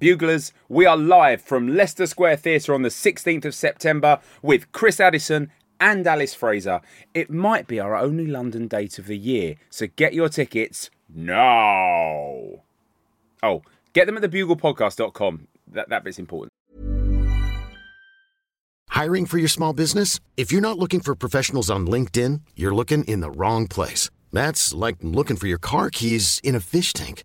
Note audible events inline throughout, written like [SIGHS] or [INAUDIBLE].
Buglers, we are live from Leicester Square Theatre on the 16th of September with Chris Addison and Alice Fraser. It might be our only London date of the year, so get your tickets now. Oh, get them at thebuglepodcast.com. That, that bit's important. Hiring for your small business? If you're not looking for professionals on LinkedIn, you're looking in the wrong place. That's like looking for your car keys in a fish tank.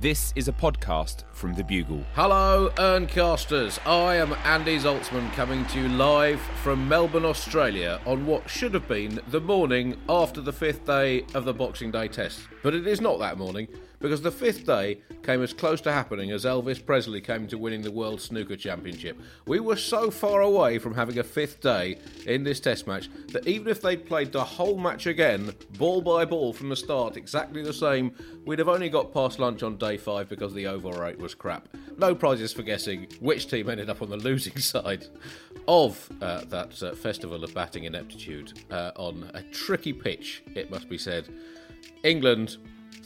This is a podcast from The Bugle. Hello, Urncasters. I am Andy Zaltzman coming to you live from Melbourne, Australia on what should have been the morning after the fifth day of the Boxing Day test. But it is not that morning because the fifth day came as close to happening as Elvis Presley came to winning the World Snooker Championship. We were so far away from having a fifth day in this test match that even if they'd played the whole match again, ball by ball from the start, exactly the same, we'd have only got past lunch on day five because the over rate was crap. No prizes for guessing which team ended up on the losing side of uh, that uh, festival of batting ineptitude uh, on a tricky pitch, it must be said. England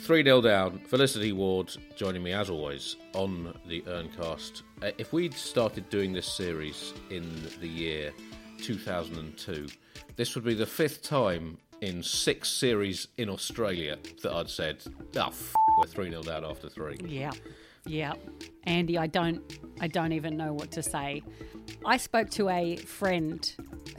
3 0 down. Felicity Ward joining me as always on the Urncast. Uh, if we'd started doing this series in the year 2002, this would be the fifth time in six series in Australia that I'd said, oh, f- we're 3 0 down after three. Yeah. Yeah. Andy, I don't I don't even know what to say. I spoke to a friend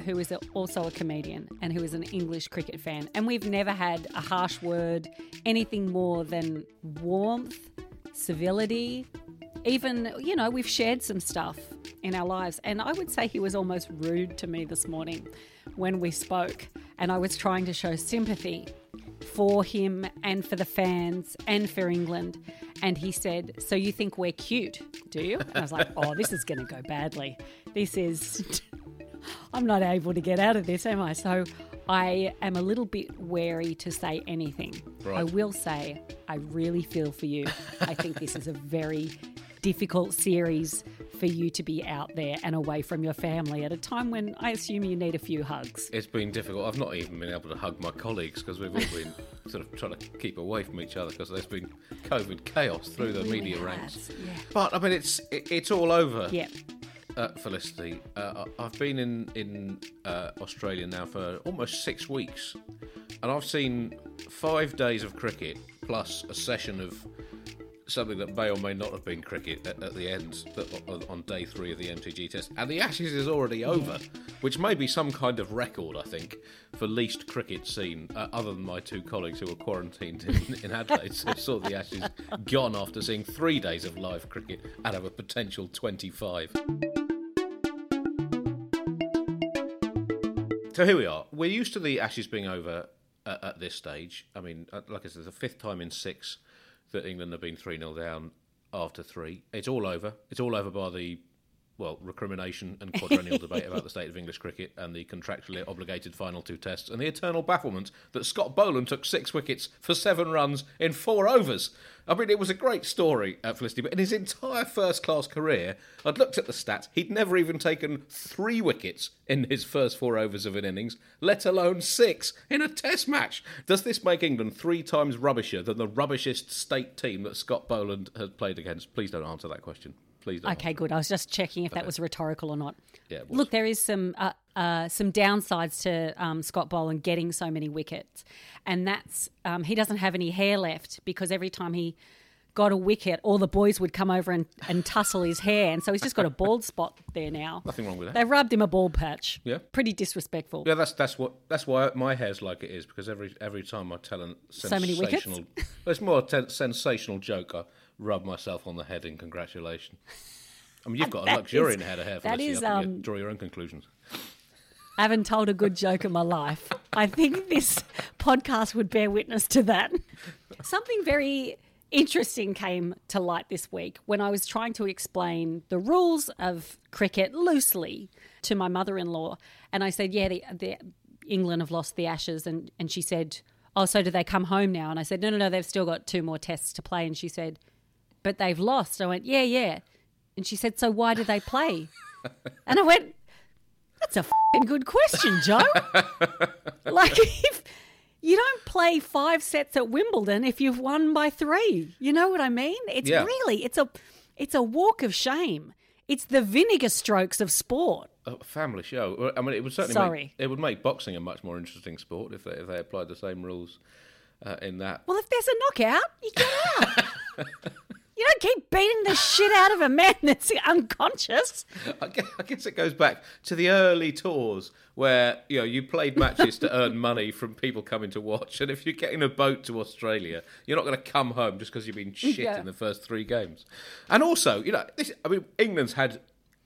who is also a comedian and who is an English cricket fan and we've never had a harsh word, anything more than warmth, civility, even, you know, we've shared some stuff in our lives. And I would say he was almost rude to me this morning when we spoke. And I was trying to show sympathy for him and for the fans and for England. And he said, So you think we're cute, do you? And I was like, Oh, this is going to go badly. This is. [LAUGHS] I'm not able to get out of this, am I? So I am a little bit wary to say anything. Right. I will say, I really feel for you. I think this is a very difficult series for you to be out there and away from your family at a time when I assume you need a few hugs. It's been difficult. I've not even been able to hug my colleagues because we've all been [LAUGHS] sort of trying to keep away from each other because there's been COVID chaos through the really media has, ranks. yeah. But I mean, it's it, it's all over. Yeah. uh, Felicity. Uh, I- I've been in in uh, Australia now for almost six weeks, and I've seen five days of cricket plus a session of something that may or may not have been cricket at, at the end on, day three of the MCG test. And the Ashes is already over, which may be some kind of record, I think, for least cricket seen, uh, other than my two colleagues who were quarantined in, in Adelaide, who saw the Ashes gone after seeing three days of live cricket out of a potential 25. So here we are. We're used to the Ashes being over uh, at this stage. I mean, uh, like I said, the fifth time in six that England have been 3 0 down after three. It's all over. It's all over by the, well, recrimination and quadrennial debate about the state of English cricket and the contractually obligated final two tests and the eternal bafflement that Scott Boland took six wickets for seven runs in four overs. I mean, it was a great story, at Felicity, but in his entire first class career, I'd looked at the stats, he'd never even taken three wickets in his first four overs of an innings, let alone six in a test match. Does this make England three times rubbisher than the rubbishest state team that Scott Boland has played against? Please don't answer that question. Please don't. Okay, good. I was just checking if that was rhetorical or not. Yeah. Look, there is some uh, uh, some downsides to um, Scott Boland getting so many wickets, and that's um, he doesn't have any hair left because every time he got a wicket, all the boys would come over and, and [LAUGHS] tussle his hair, and so he's just got a bald spot there now. Nothing wrong with that. They rubbed him a bald patch. Yeah. pretty disrespectful. Yeah, that's that's what that's why my hair's like it is because every every time I tell a So many wickets? it's more a ten, sensational joke. I rub myself on the head in congratulation. I mean, you've got a luxuriant is- head of hair. that Felicity. is, think you um, draw your own conclusions. I haven't told a good joke in my life. I think this podcast would bear witness to that. Something very interesting came to light this week when I was trying to explain the rules of cricket loosely to my mother in law. And I said, yeah, the, the, England have lost the Ashes, and and she said, "Oh, so do they come home now?" And I said, "No, no, no, they've still got two more tests to play." And she said, "But they've lost." I went, "Yeah, yeah," and she said, "So why do they play?" [LAUGHS] and I went, "That's a fing good question, Joe. [LAUGHS] like if." You don't play five sets at Wimbledon if you've won by three. You know what I mean? It's Yeah. really it's a it's a walk of shame. It's the vinegar strokes of sport. A family show. I mean, it would certainly Sorry. make it would make boxing a much more interesting sport if they if they applied the same rules uh, in that. Well, if there's a knockout, you get out. [LAUGHS] you don't keep beating the shit out of a man that's unconscious. I guess, I guess it goes back to the early tours where you know you played matches to earn money from people coming to watch, and if you're getting a boat to Australia, you're not going to come home just because you've been shit Yeah. in the first three games. And also, you know, this, I mean, England's had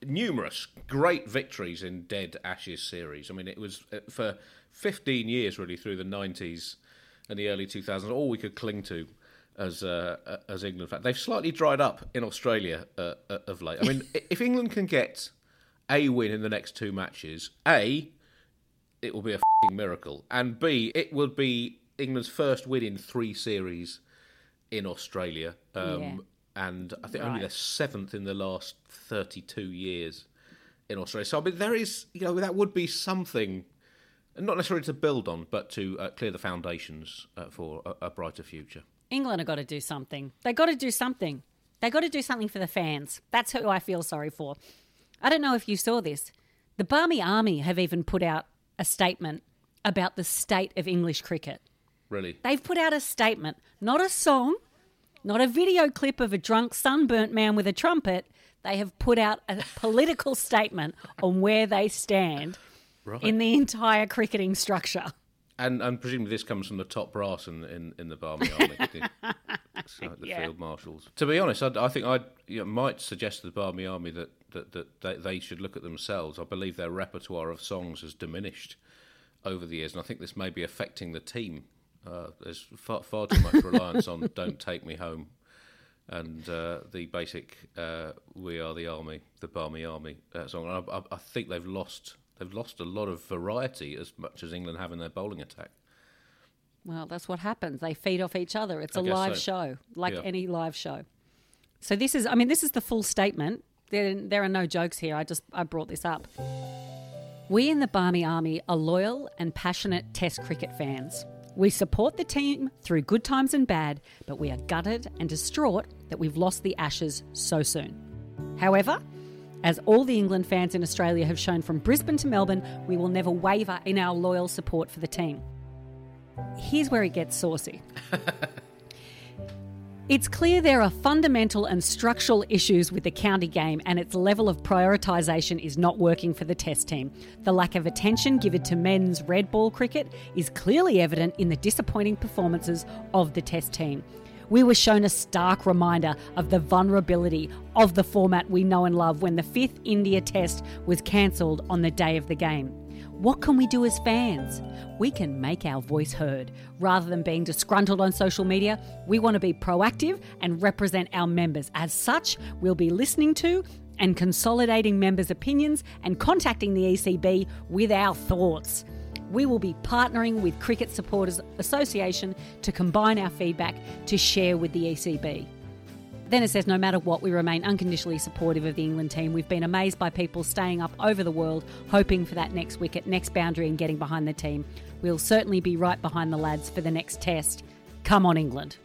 numerous great victories in Dead Ashes series. I mean, it was uh, for 15 years really through the 90s and the early 2000s all we could cling to. As uh, uh, as England, fan. they've slightly dried up in Australia uh, uh, of late. I mean, if England can get a win in the next two matches, a it will be a fing miracle, and b it would be England's first win in three series in Australia. Um, Yeah. And I think only Right. their seventh in the last 32 years in Australia. So I mean, there is, you know, that would be something, not necessarily to build on, but to uh, clear the foundations uh, for a, a brighter future. England have got to do something. They got to do something. They got to do something for the fans. That's who I feel sorry for. I don't know if you saw this. The Barmy Army have even put out a statement about the state of English cricket. Really, They've put out a statement, not a song, not a video clip of a drunk, sunburnt man with a trumpet. They have put out a political statement on where they stand Right. in the entire cricketing structure. And and presumably this comes from the top brass in in, in the Barmy Army, the, [LAUGHS] so the Yeah. field marshals. To be honest, I, I think I you know, might suggest to the Barmy Army that that, that they, they should look at themselves. I believe their repertoire of songs has diminished over the years, and I think this may be affecting the team. Uh, there's far, far too much reliance on [LAUGHS] "Don't Take Me Home" and uh, the basic uh, "We Are the Army," the Barmy Army uh, song. I, I, I think they've lost they've lost a lot of variety as much as England have in their bowling attack. Well, that's what happens. They feed off each other. It's I a live so. show, like Yeah. any live show. So this is, I mean, this is the full statement. There, there are no jokes here. I just, I brought this up. We in the Barmy Army are loyal and passionate Test cricket fans. We support the team through good times and bad, but we are gutted and distraught that we've lost the Ashes so soon. However, as all the England fans in Australia have shown from Brisbane to Melbourne, we will never waver in our loyal support for the team. Here's where it gets saucy. [LAUGHS] It's clear there are fundamental and structural issues with the county game, and its level of prioritisation is not working for the Test team. The lack of attention given to men's red ball cricket is clearly evident in the disappointing performances of the Test team. We were shown a stark reminder of the vulnerability of the format we know and love when the fifth India Test was cancelled on the day of the game. What can we do as fans? We can make our voice heard. Rather than being disgruntled on social media, we want to be proactive and represent our members. As such, we'll be listening to and consolidating members' opinions and contacting the ECB with our thoughts. We will be partnering with Cricket Supporters Association to combine our feedback to share with the ECB. Then it says, no matter what, we remain unconditionally supportive of the England team. We've been amazed by people staying up over the world, hoping for that next wicket, next boundary, and getting behind the team. We'll certainly be right behind the lads for the next test. Come on, England.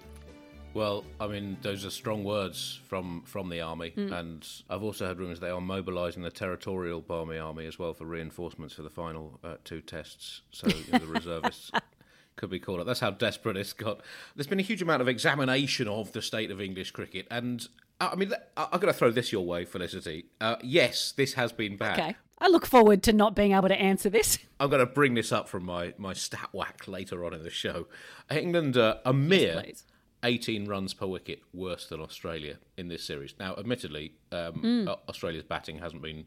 Well, I mean, those are strong words from, from the army, and I've also heard rumours they are mobilising the territorial Barmy army as well for reinforcements for the final uh, two tests. So you know, the [LAUGHS] reservists could be called up. That's how desperate it's got. There's been a huge amount of examination of the state of English cricket, and uh, I mean, I- I'm going to throw this your way, Felicity. Uh, yes, this has been bad. Okay. I look forward to not being able to answer this. [LAUGHS] I'm going to bring this up from my, my stat whack later on in the show. England uh, a mere please. 18 runs per wicket worse than Australia in this series. Now, admittedly, um, Au- Australia's batting hasn't been,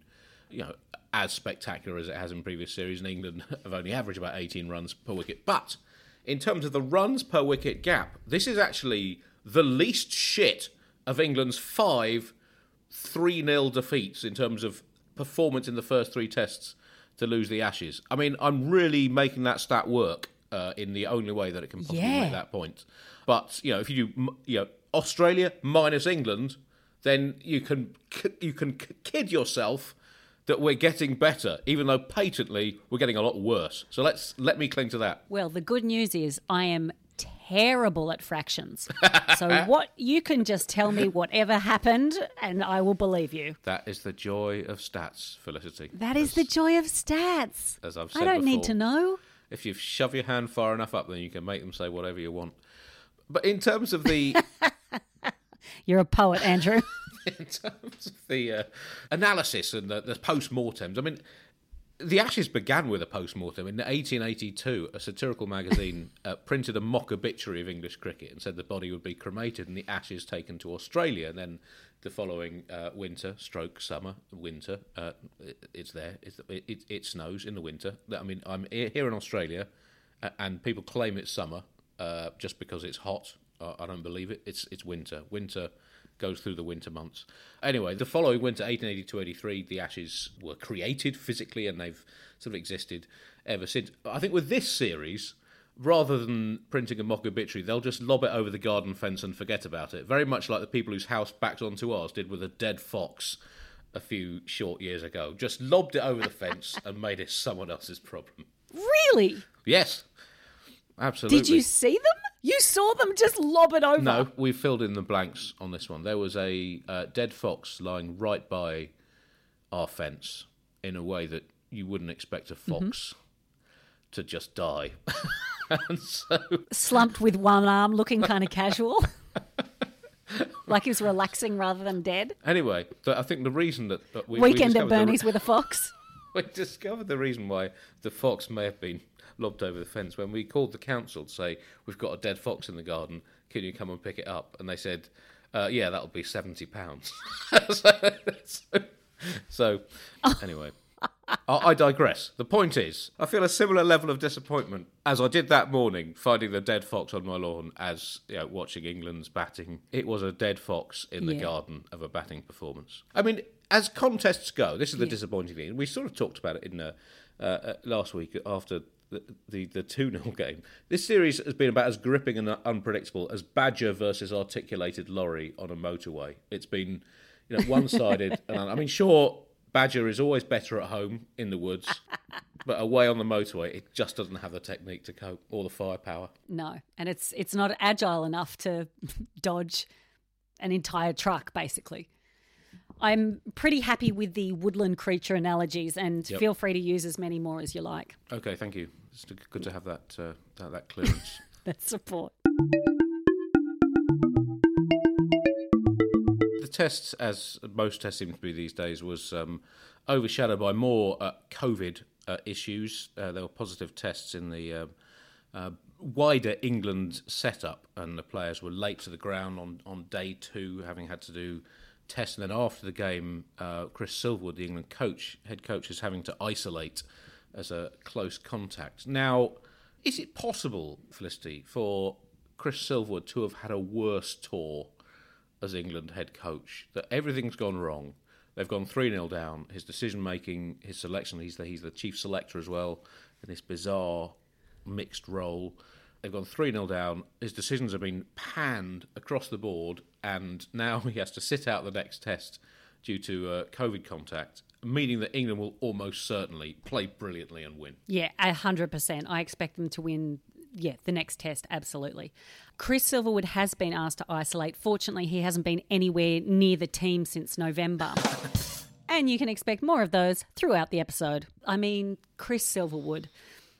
you know, as spectacular as it has in previous series, and England [LAUGHS] have only averaged about 18 runs per wicket. But in terms of the runs per wicket gap, this is actually the least shit of England's five 3 0 defeats in terms of performance in the first three tests to lose the Ashes. I mean, I'm really making that stat work uh, in the only way that it can possibly Yeah. make that point. But you know, if you do, you know, Australia minus England, then you can you can kid yourself that we're getting better, even though patently we're getting a lot worse. So let's let me cling to that. Well, the good news is I am terrible at fractions. [LAUGHS] so what you can just tell me whatever happened and I will believe you. That is the joy of stats, Felicity. That is the joy of stats. as I've said I don't need to know. If you shove your hand far enough up, then you can make them say whatever you want. But in terms of the [LAUGHS] You're a poet, Andrew. [LAUGHS] in terms of the uh, analysis and the, the post-mortems, I mean, the Ashes began with a post-mortem. In 1882, a satirical magazine [LAUGHS] uh, printed a mock obituary of English cricket and said the body would be cremated and the ashes taken to Australia. And then the following uh, winter, stroke summer, winter, uh, it, it's there. It's, it, it, snows in the winter. I mean, I'm here in Australia, uh, and people claim it's summer uh, just because it's hot. I don't believe it. It's it's winter. Winter goes through the winter months. Anyway, the following winter, 1882-83, the Ashes were created physically, and they've sort of existed ever since. I think with this series, rather than printing a mock obituary, they'll just lob it over the garden fence and forget about it. Very much like the people whose house backed onto ours did with a dead fox a few short years ago. Just lobbed it over the fence [LAUGHS] and made it someone else's problem. really? Yes, absolutely. Did you see them? You saw them just lob it over. No, we filled in the blanks on this one. There was a uh, dead fox lying right by our fence in a way that you wouldn't expect a fox to just die. [LAUGHS] and so, Slumped with one arm, looking kind of casual. [LAUGHS] like he was relaxing rather than dead. anyway, I think the reason that, that we, Weekend we at discovered the- Bernie's with a fox. We discovered the reason why the fox may have been lobbed over the fence when we called the council to say we've got a dead fox in the garden. Can you come and pick it up? And they said, uh, "Yeah, that'll be seventy pounds." [LAUGHS] so, so, so, anyway. I I digress. The point is, I feel a similar level of disappointment as I did that morning finding the dead fox on my lawn as you know, watching England's batting. It was a dead fox in the Yeah. garden of a batting performance. I mean, as contests go, this is the disappointing thing. We sort of talked about it in uh, uh, uh, last week after the the, the 2 0 [LAUGHS] game. This series has been about as gripping and unpredictable as Badger versus articulated lorry on a motorway. It's been you know one sided. [LAUGHS] and I mean, sure, Badger is always better at home in the woods, [LAUGHS] but away on the motorway, it just doesn't have the technique to cope or the firepower. No, and it's it's not agile enough to dodge an entire truck, basically. I'm pretty happy with the woodland creature analogies, and Yep. feel free to use as many more as you like. Okay, thank you. It's good to have that uh, that, that clearance. [LAUGHS] That's support. the tests, as most tests seem to be these days, was um, overshadowed by more uh, COVID uh, issues. Uh, there were positive tests in the uh, uh, wider England setup, and the players were late to the ground on, on day two, having had to do tests. And then after the game, uh, Chris Silverwood, the England coach, head coach, is having to isolate as a close contact. Now, is it possible, Felicity, for Chris Silverwood to have had a worse tour as England head coach. That everything's gone wrong. They've gone 3 0 down. His decision making, his selection, he's the, he's the chief selector as well in this bizarre mixed role. They've gone 3 0 down. His decisions have been panned across the board, and now [LAUGHS] he has to sit out the next test due to uh, COVID contact, meaning that England will almost certainly play brilliantly and win. Yeah, a hundred percent. I expect them to win. Yeah, the next test, absolutely. Chris Silverwood has been asked to isolate. Fortunately, he hasn't been anywhere near the team since November. and you can expect more of those throughout the episode. I mean, Chris Silverwood,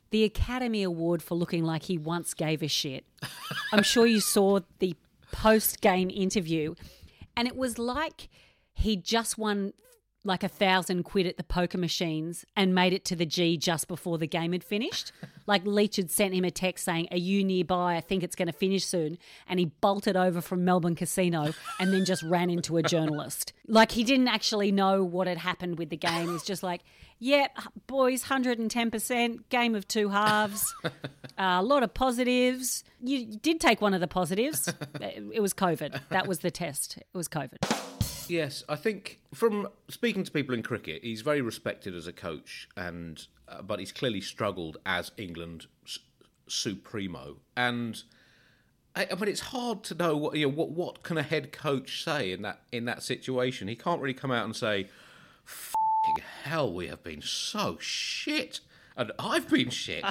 the Academy Award for looking like he once gave a shit. I'm sure you saw the post game interview, and it was like he just won like a thousand quid at the poker machines and made it to the G just before the game had finished. [LAUGHS] Like Leach had sent him a text saying, Are you nearby? I think it's going to finish soon. And he bolted over from Melbourne Casino and then just ran into a journalist. Like he didn't actually know what had happened with the game. He's just like, Yep, boys, 110%, game of two halves, [LAUGHS] uh, a lot of positives. You did take one of the positives. It was COVID. That was the test. It was COVID. Yes, I think from speaking to people in cricket, he's very respected as a coach, and uh, but he's clearly struggled as England supremo. And I, but it's hard to know what you know, what what can a head coach say in that in that situation. He can't really come out and say, "Fucking hell, we have been so shit." And I've been shit.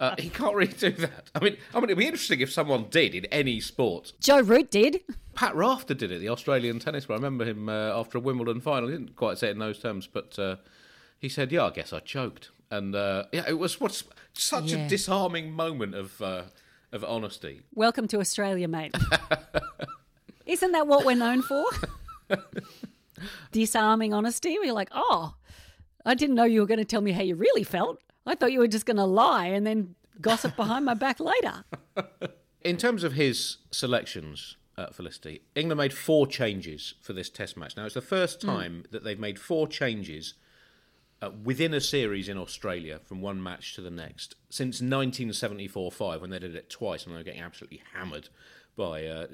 Uh, he can't really do that. I mean, I mean, it'd be interesting if someone did in any sport. Joe Root did. Pat Rafter did it, the Australian tennis player. I remember him uh, after a Wimbledon final. He didn't quite say it in those terms, but uh, he said, "Yeah, I guess I choked." And uh, yeah, it was what's such Yeah. a disarming moment of uh, of honesty. Welcome to Australia, mate. [LAUGHS] Isn't that what we're known for? [LAUGHS] Disarming honesty. We're like, oh, I didn't know you were going to tell me how you really felt. I thought you were just going to lie and then gossip behind my back later. [LAUGHS] In terms of his selections, uh, Felicity, England made four changes for this Test match. Now it's the first time that they've made four changes uh, within a series in Australia from one match to the next since 1974-5 when they did it twice and they were getting absolutely hammered by uh,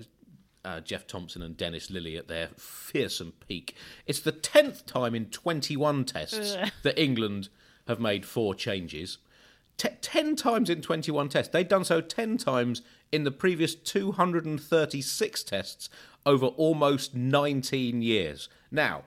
uh, Jeff Thomson and Dennis Lillee at their fearsome peak. It's the tenth time in 21 tests that England have made four changes. Te- 10 times in 21 tests. They'd done so 10 times in the previous 236 tests over almost 19 years. Now,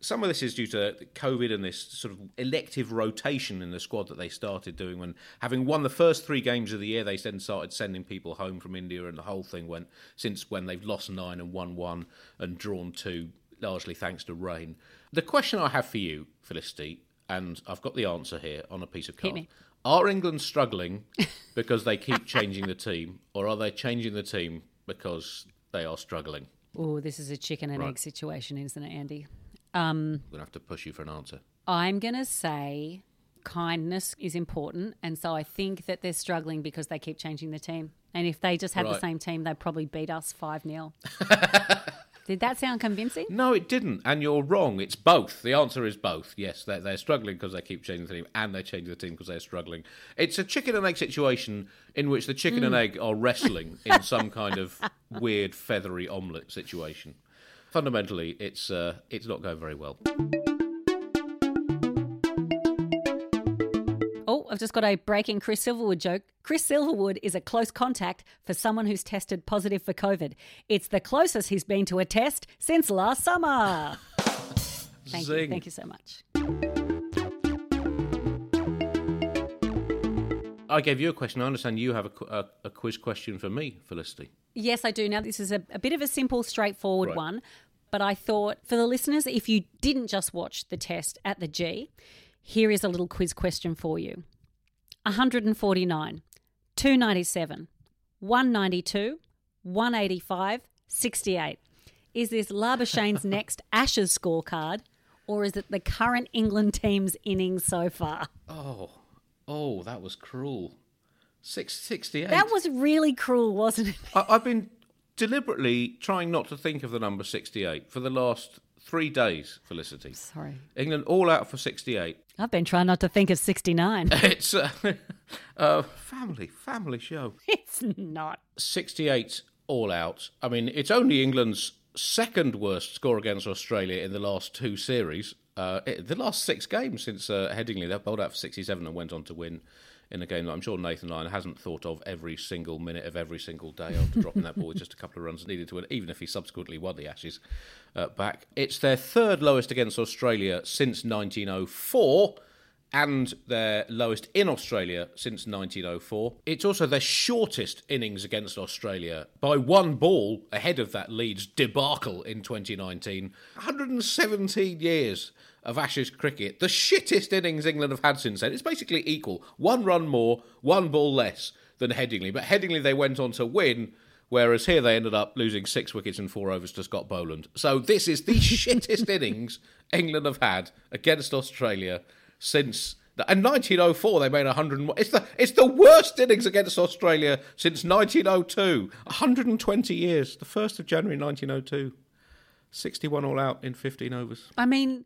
some of this is due to COVID and this sort of elective rotation in the squad that they started doing when, having won the first three games of the year, they then started sending people home from India, and the whole thing went since when they've lost nine and won one and drawn two, largely thanks to rain. The question I have for you, Felicity, and I've got the answer here on a piece of card. Are England struggling [LAUGHS] because they keep changing the team, or are they changing the team because they are struggling? Oh, this is a chicken and Right. egg situation, isn't it, Andy? I'm going to have to push you for an answer. I'm going to say kindness is important. And so I think that they're struggling because they keep changing the team. And if they just had the same team, they'd probably beat us 5 0. [LAUGHS] Did that sound convincing? No, it didn't, and you're wrong. It's both. The answer is both. Yes, they're, they're struggling because they keep changing the team, and they're changing the team because they're struggling. It's a chicken and egg situation in which the chicken and egg are wrestling in [LAUGHS] some kind of weird feathery omelette situation. Fundamentally, it's uh, it's not going very well. Just got a breaking Chris Silverwood joke. Chris Silverwood is a close contact for someone who's tested positive for COVID. It's the closest he's been to a test since last summer. [LAUGHS] Thank you. Thank you so much. I gave you a question. I understand you have a, a, a quiz question for me, Felicity. Yes, I do. Now, this is a, a bit of a simple, straightforward Right. one, but I thought for the listeners, if you didn't just watch the test at the G, here is a little quiz question for you 149, 297, 192, 185, 68. Is this Labuschagne's [LAUGHS] next Ashes scorecard, or is it the current England team's innings so far? Oh, oh, that was cruel. Six sixty-eight. That was really cruel, wasn't it? I, I've been deliberately trying not to think of the number 68 for the last three days, Felicity. Sorry. England all out for 68. I've been trying not to think of 69. [LAUGHS] It's a [LAUGHS] uh, family, family show. it's not. 68 all out. I mean, it's only England's second worst score against Australia in the last two series. Uh, it- the last six games since uh, Headingley, they bowled out for 67 and went on to win in a game that I'm sure Nathan Lyon hasn't thought of every single minute of every single day after dropping that ball with just a couple of runs needed to win, even if he subsequently won the Ashes uh, back. It's their third lowest against Australia since 1904 and their lowest in Australia since 1904. It's also their shortest innings against Australia by one ball ahead of that Leeds debacle in 2019. 117 years of Ashes cricket, the shittest innings England have had since then. It's basically equal. One run more, one ball less than Headingley. But Headingley they went on to win. Whereas here they ended up losing six wickets in four overs to Scott Boland. So this is the [LAUGHS] shittest innings England have had against Australia since and 1904 they made 101 it's the it's the worst innings against Australia since 1902 120 years the 1st of January 1902 61 all out in 15 overs I mean,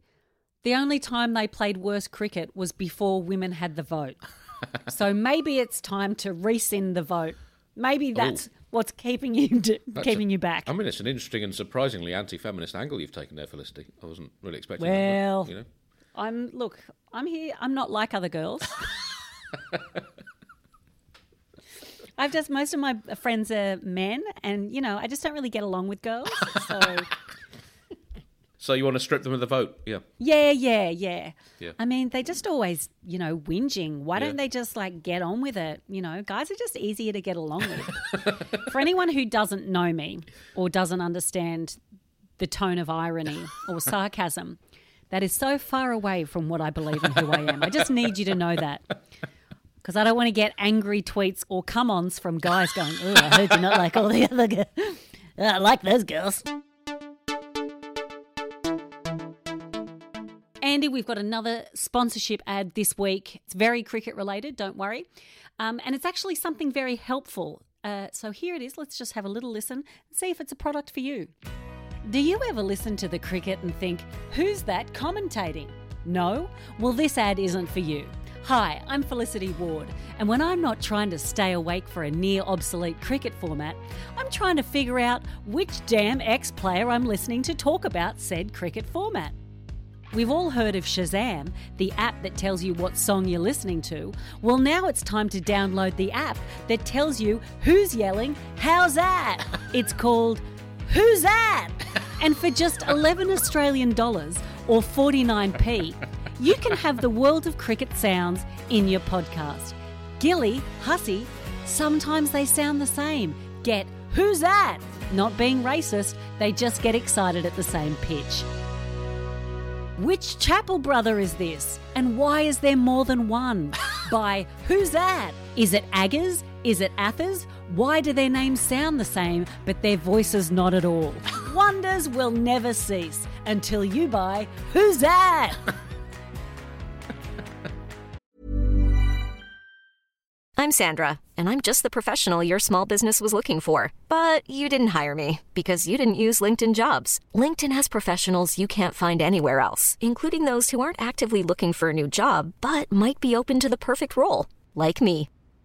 the only time they played worse cricket was before women had the vote. [LAUGHS] so maybe it's time to rescind the vote Maybe that's what's keeping you d- keeping a- you back. I mean, it's an interesting and surprisingly anti-feminist angle you've taken there, Felicity. I wasn't really expecting that. Well- you know. I'm look. I'm here. I'm not like other girls. [LAUGHS] I've just most of my friends are men, and you know I just don't really get along with girls. [LAUGHS] So So you want to strip them of the vote? Yeah. yeah, yeah, yeah. Yeah. I mean, they just always you know whinging. Why Yeah. don't they just like get on with it? You know, guys are just easier to get along with. [LAUGHS] For anyone who doesn't know me or doesn't understand the tone of irony or sarcasm. That is so far away from what I believe and who I am. I just need you to know that. Because I don't want to get angry tweets or come ons from guys going, Oh, I heard you're not like all the other girls. [LAUGHS] I like those girls. Andy, we've got another sponsorship ad this week. It's very cricket related, don't worry. Um, and it's actually something very helpful. Uh, so here it is. Let's just have a little listen and see if it's a product for you. Do you ever listen to the cricket and think, who's that commentating? No? Well, this ad isn't for you. Hi, I'm Felicity Ward, and when I'm not trying to stay awake for a near obsolete cricket format, I'm trying to figure out which damn ex player I'm listening to talk about said cricket format. We've all heard of Shazam, the app that tells you what song you're listening to. Well, now it's time to download the app that tells you who's yelling, how's that? [LAUGHS] It's called Who's That? And for just 11 Australian dollars or 49p, you can have the world of cricket sounds in your podcast. Gilly, Hussey, sometimes they sound the same. Get Who's That? Not being racist, they just get excited at the same pitch. Which Chappell brother is this? And why is there more than one? By who's that? Is it Aggers? Is it Athers? Why do their names sound the same, but their voices not at all? Wonders will never cease until you buy Who's That? [LAUGHS] I'm Sandra, and I'm just the professional your small business was looking for. But you didn't hire me because you didn't use LinkedIn jobs. LinkedIn has professionals you can't find anywhere else, including those who aren't actively looking for a new job but might be open to the perfect role, like me.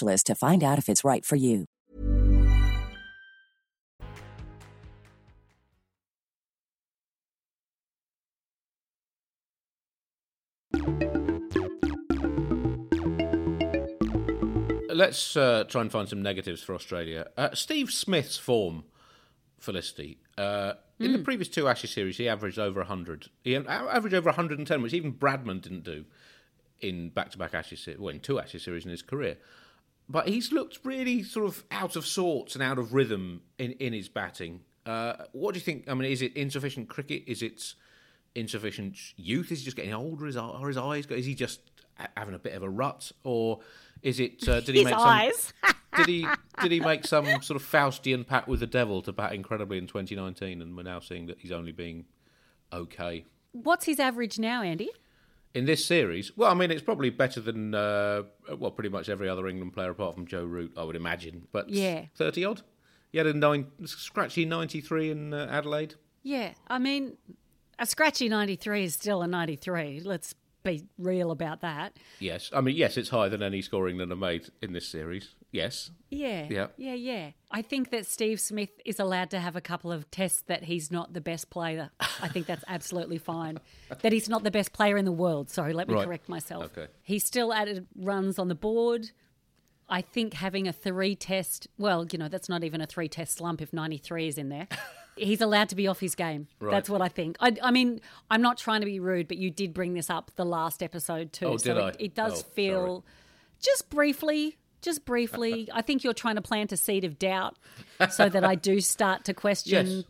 to find out if it's right for you. Let's uh, try and find some negatives for Australia. Uh, Steve Smith's form, Felicity. Uh, in the previous two Ashes series, he averaged over 100. He averaged over 110, which even Bradman didn't do in back-to-back Ashes series, well, in two Ashes series in his career. But he's looked really sort of out of sorts and out of rhythm in, in his batting. Uh, what do you think? I mean, is it insufficient cricket? Is it insufficient youth? Is he just getting older? Is, are his eyes? Is he just having a bit of a rut, or is it? Uh, did he His make eyes. some? [LAUGHS] did he? Did he make some sort of Faustian pact with the devil to bat incredibly in 2019? And we're now seeing that he's only being okay What's his average now, Andy? In this series. Well, I mean, it's probably better than uh, well, pretty much every other England player apart from Joe Root, I would imagine. But Yeah. thirty odd. He had a nine scratchy ninety three in uh, Adelaide. Yeah, I mean, a scratchy 93 is still a 93. Let's be real about that. Yes, I mean yes, it's higher than any scoring that are made in this series. Yes, Yeah. Yeah. Yeah, yeah. I think that Steve Smith is allowed to have a couple of tests that he's not the best player. I think that's [LAUGHS] absolutely fine. That he's not the best player in the world. Sorry, let me Right. correct myself. Okay. He's still added runs on the board. I think having a three test, well, you know, that's not even a three test slump if 93 is in there. He's allowed to be off his game. Right. That's what I think. I, I mean, I'm not trying to be rude, but you did bring this up the last episode too. Oh, so did it, I? it does Oh, sorry. feel just briefly, just briefly. [LAUGHS] I think you're trying to plant a seed of doubt so that I do start to question [LAUGHS] Yes.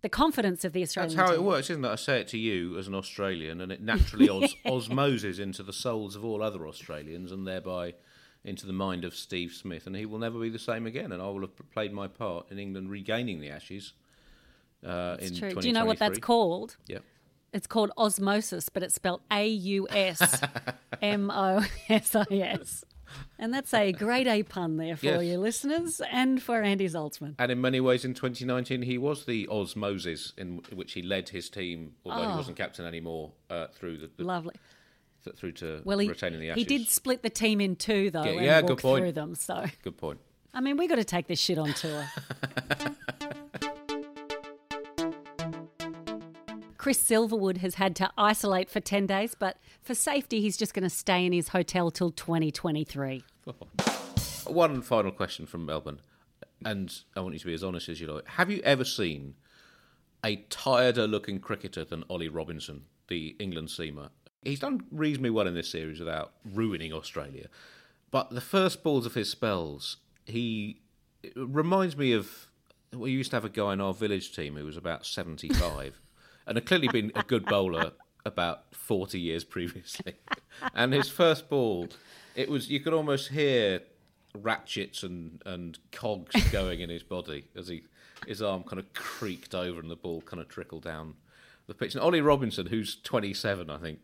the confidence of the Australian that's how team. it works, isn't it? I say it to you as an Australian, and it naturally [LAUGHS] os- osmoses into the souls of all other Australians, and thereby into the mind of Steve Smith, and he will never be the same again. And I will have played my part in England regaining the Ashes. Uh, in true. Do you know what that's called? Yeah. It's called osmosis, but it's spelled A U S M O S I S. [LAUGHS] And that's a great A pun there for Yes. you listeners and for Andy Zaltzman. And in many ways, in 2019, he was the osmosis in which he led his team, although Oh. he wasn't captain anymore, uh, through the, the Lovely. th- through to Well, he, retaining the Ashes. he did split the team in two, though, Yeah, and yeah, good point. through them. So, Good point. I mean, we got to take this shit on tour. [LAUGHS] Chris Silverwood has had to isolate for 10 days, but for safety, he's just going to stay in his hotel till 2023. [LAUGHS] One final question from Melbourne, and I want you to be as honest as you like. Have you ever seen a tireder looking cricketer than Ollie Robinson, the England seamer? He's done reasonably well in this series without ruining Australia. But the first balls of his spells, he reminds me of. We used to have a guy in our village team who was about 75 and had clearly been a good bowler about 40 years previously. [LAUGHS] and his first ball, it was you could almost hear ratchets and, and cogs going in his body as he his arm kind of creaked over and the ball kind of trickled down the pitch. And Ollie Robinson, who's 27, I think,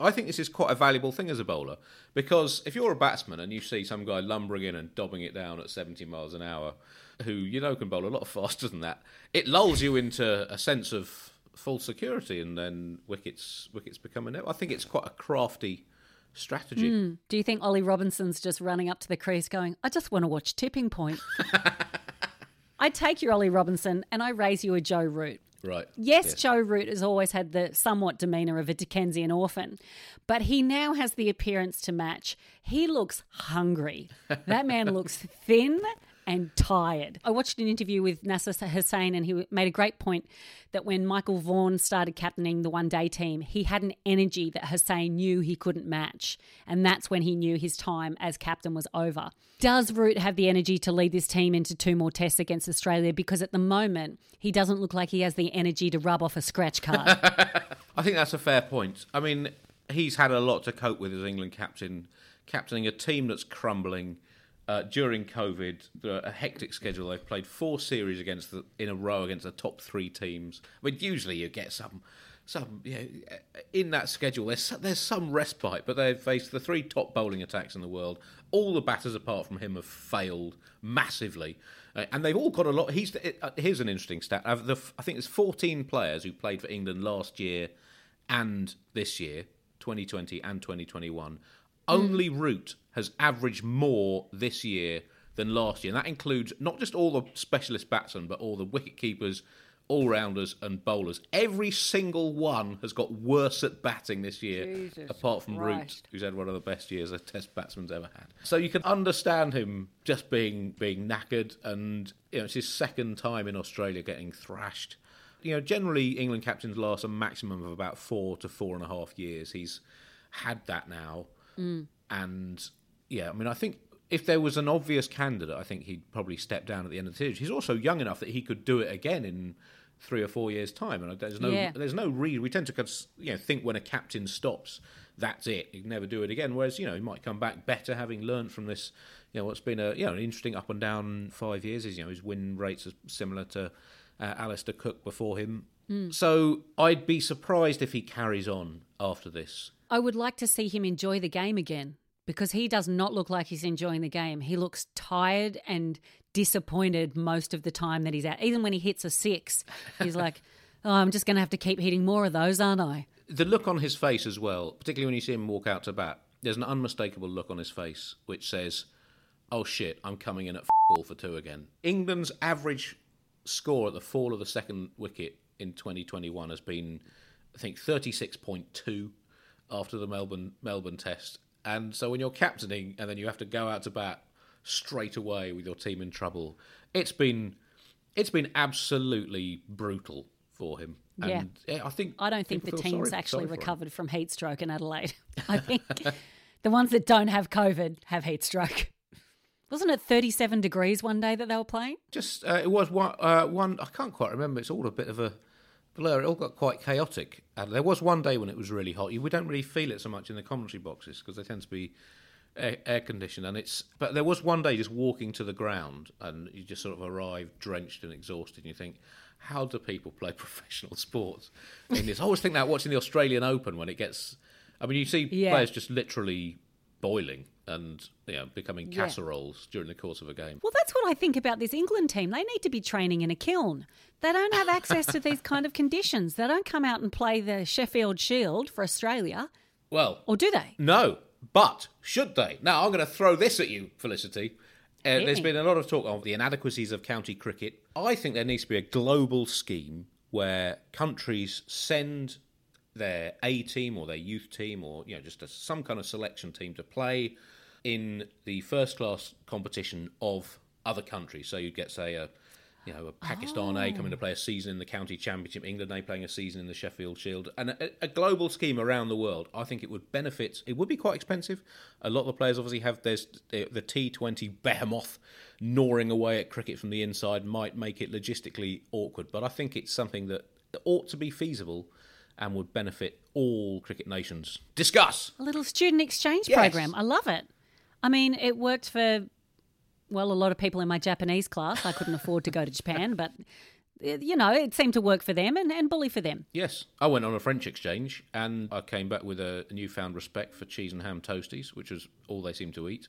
I think this is quite a valuable thing as a bowler because if you're a batsman and you see some guy lumbering in and dobbing it down at 70 miles an hour, who you know can bowl a lot faster than that, it lulls you into a sense of full security, and then wickets wickets become a net. I think it's quite a crafty strategy. Hmm. Do you think Ollie Robinson's just running up to the crease going, I just want to watch Tipping Point? [LAUGHS] I take your Ollie Robinson and I raise you a Joe Root. Right. Yes, Joe Root has always had the somewhat demeanour of a Dickensian orphan, but he now has the appearance to match. He looks hungry. [LAUGHS] That man looks thin and tired. I watched an interview with Nasser Hussain, and he made a great point that when Michael Vaughan started captaining the one day team, he had an energy that Hussain knew he couldn't match. And that's when he knew his time as captain was over. Does Root have the energy to lead this team into two more tests against Australia? Because at the moment, he doesn't look like he has the energy to rub off a scratch card. [LAUGHS] I think that's a fair point. I mean, he's had a lot to cope with as England captain, captaining a team that's crumbling. Uh, during COVID, a hectic schedule. They've played four series against the, in a row against the top three teams. I mean, usually you get some, some you know, in that schedule. There's there's some respite, but they've faced the three top bowling attacks in the world. All the batters apart from him have failed massively, uh, and they've all got a lot. He's uh, here's an interesting stat. I think there's 14 players who played for England last year and this year, 2020 and 2021. Only Root has averaged more this year than last year. And that includes not just all the specialist batsmen, but all the wicket keepers, all rounders, and bowlers. Every single one has got worse at batting this year, apart from Root, who's had one of the best years a Test batsman's ever had. So you can understand him just being being knackered, and you know it's his second time in Australia getting thrashed. You know, generally England captains last a maximum of about four to four and a half years. He's had that now, mm. and yeah, I mean, I think if there was an obvious candidate, I think he'd probably step down at the end of the series. He's also young enough that he could do it again in three or four years' time, and there's no Yeah. there's no reason. We tend to you know think when a captain stops, that's it. You can never do it again. Whereas you know he might come back better, having learned from this. You know what's been a you know an interesting up and down five years. Is you know his win rates are similar to uh, Alastair Cook before him. So I'd be surprised if he carries on after this. I would like to see him enjoy the game again because he does not look like he's enjoying the game. He looks tired and disappointed most of the time that he's out. Even when he hits a six, he's like, [LAUGHS] oh, I'm just going to have to keep hitting more of those, aren't I? the look on his face as well, particularly when you see him walk out to bat, there's an unmistakable look on his face which says, "Oh shit, I'm coming in at f- all for two again." England's average score at the fall of the second wicket in 2021 has been, I think, 36.2 after the Melbourne Melbourne Test, and so when you're captaining and then you have to go out to bat straight away with your team in trouble, it's been it's been absolutely brutal for him. And yeah, I think I don't think the team's sorry- actually sorry for him. recovered from heat stroke in Adelaide. [LAUGHS] I [LAUGHS] think the ones that don't have COVID have heat stroke. Wasn't it 37 degrees one day that they were playing? Just uh, it was one, uh, one. I can't quite remember. It's all a bit of a blur. It all got quite chaotic. And there was one day when it was really hot. We don't really feel it so much in the commentary boxes because they tend to be air, air conditioned. And it's but there was one day just walking to the ground and you just sort of arrive drenched and exhausted. And you think, how do people play [LAUGHS] professional sports in this? I always think that watching the Australian Open when it gets. I mean, you see Yeah. players just literally boiling and you know becoming Yeah. casseroles during the course of a game. Well, that's what I think about this England team. They need to be training in a kiln. They don't have access to these kind of conditions. They don't come out and play the Sheffield Shield for Australia, Well, or do they? No, but should they? Now, I'm going to throw this at you, Felicity. Uh, there's been a lot of talk of the inadequacies of county cricket. I think there needs to be a global scheme where countries send their A team or their youth team or you know just a, some kind of selection team to play in the first class competition of other countries. So you'd get say a you know a Pakistan A coming to oh. play a season in the county championship, England A playing a season in the Sheffield Shield, and a, a global scheme around the world. I think it would benefit. It would be quite expensive. A lot of the players obviously have there's the the T20 behemoth gnawing away at cricket from the inside might make it logistically awkward, but I think it's something that ought to be feasible and would benefit all cricket nations. Discuss. A little student exchange Yes. program. I love it. I mean, it worked for, well, a lot of people in my Japanese class. I couldn't afford to go to Japan, but, you know, it seemed to work for them and, and bully for them. Yes, I went on a French exchange and I came back with a, newfound respect for cheese and ham toasties, which was all they seemed to eat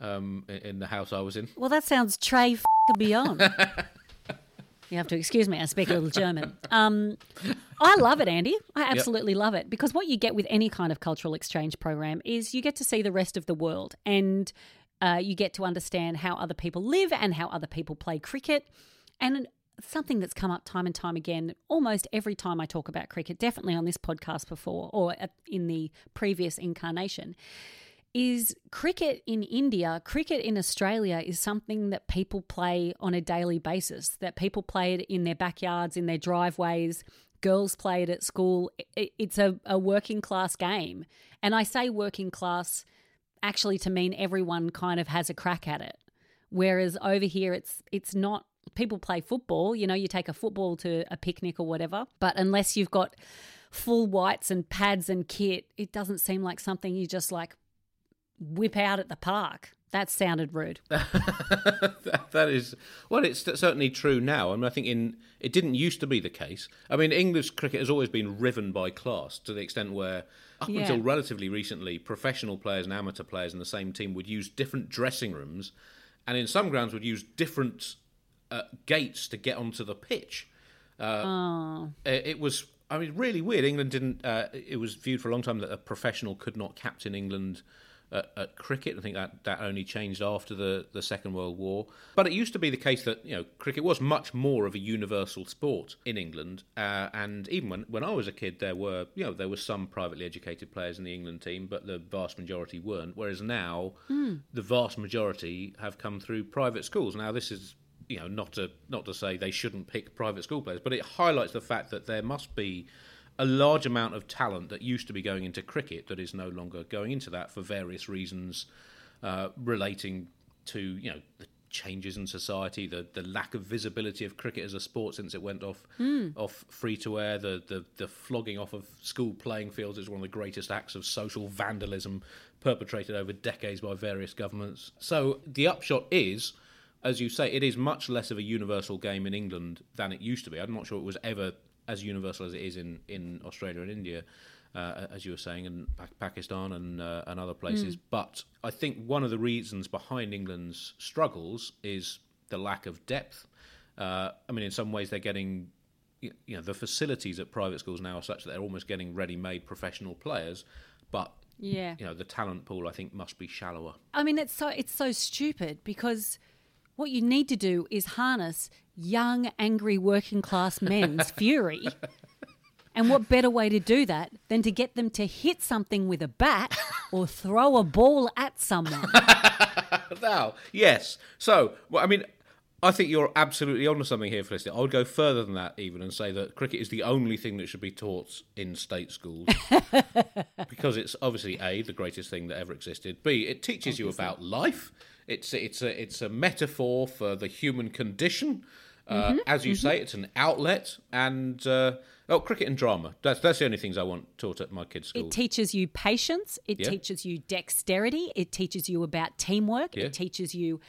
um, in, the house I was in. Well, that sounds très f- beyond. [LAUGHS] you have to excuse me, I speak a little German. Um, I love it, Andy. I absolutely love it because what you get with any kind of cultural exchange program is you get to see the rest of the world and uh, you get to understand how other people live and how other people play cricket. And something that's come up time and time again, almost every time I talk about cricket, definitely on this podcast before or in the previous incarnation, is cricket in India, cricket in Australia is something that people play on a daily basis, that people play it in their backyards, in their driveways. Girls play it at school. It's a, a working class game. And I say working class actually to mean everyone kind of has a crack at it. Whereas over here, it's it's not. People play football. You know, you take a football to a picnic or whatever. But unless you've got full whites and pads and kit, it doesn't seem like something you just like whip out at the park. That sounded rude. [LAUGHS] that, that is well, it's certainly true now. I mean, I think in it didn't used to be the case. I mean, English cricket has always been riven by class to the extent where, up Yeah. until relatively recently, professional players and amateur players in the same team would use different dressing rooms, and in some grounds would use different uh, gates to get onto the pitch. Uh, it, it was, I mean, really weird. England didn't. Uh, it was viewed for a long time that a professional could not captain England at, at cricket. I think that, that only changed after the, the Second World War. But it used to be the case that you know cricket was much more of a universal sport in England. Uh, and even when, when I was a kid, there were you know there were some privately educated players in the England team, but the vast majority weren't. Whereas now, the vast majority have come through private schools. Now this is you know not to not to say they shouldn't pick private school players, but it highlights the fact that there must be a large amount of talent that used to be going into cricket that is no longer going into that for various reasons uh, relating to you know the changes in society, the the lack of visibility of cricket as a sport since it went off off free to air, the, the the flogging off of school playing fields is one of the greatest acts of social vandalism perpetrated over decades by various governments. So the upshot is as you say, it is much less of a universal game in England than it used to be. I'm not sure it was ever as universal as it is in, in Australia and India, uh, as you were saying, and Pa- Pakistan and, uh, and other places. But I think one of the reasons behind England's struggles is the lack of depth. Uh, I mean, in some ways, they're getting you know the facilities at private schools now are such that they're almost getting ready-made professional players, but Yeah. you know the talent pool I think must be shallower. I mean, it's so it's so stupid because what you need to do is harness young, angry working class men's [LAUGHS] fury. And what better way to do that than to get them to hit something with a bat or throw a ball at someone? [LAUGHS] Now, yes. So, well, I mean, I think you're absolutely onto something here, Felicity. I would go further than that, even, and say that cricket is the only thing that should be taught in state schools [LAUGHS] because it's obviously a the greatest thing that ever existed. B it teaches you about life. It's it's a it's a metaphor for the human condition. Uh, as you say, it's an outlet, and uh, oh, cricket and drama. That's that's the only things I want taught at my kids' school. It teaches you patience. It Yeah. teaches you dexterity. It teaches you about teamwork. Yeah. It teaches you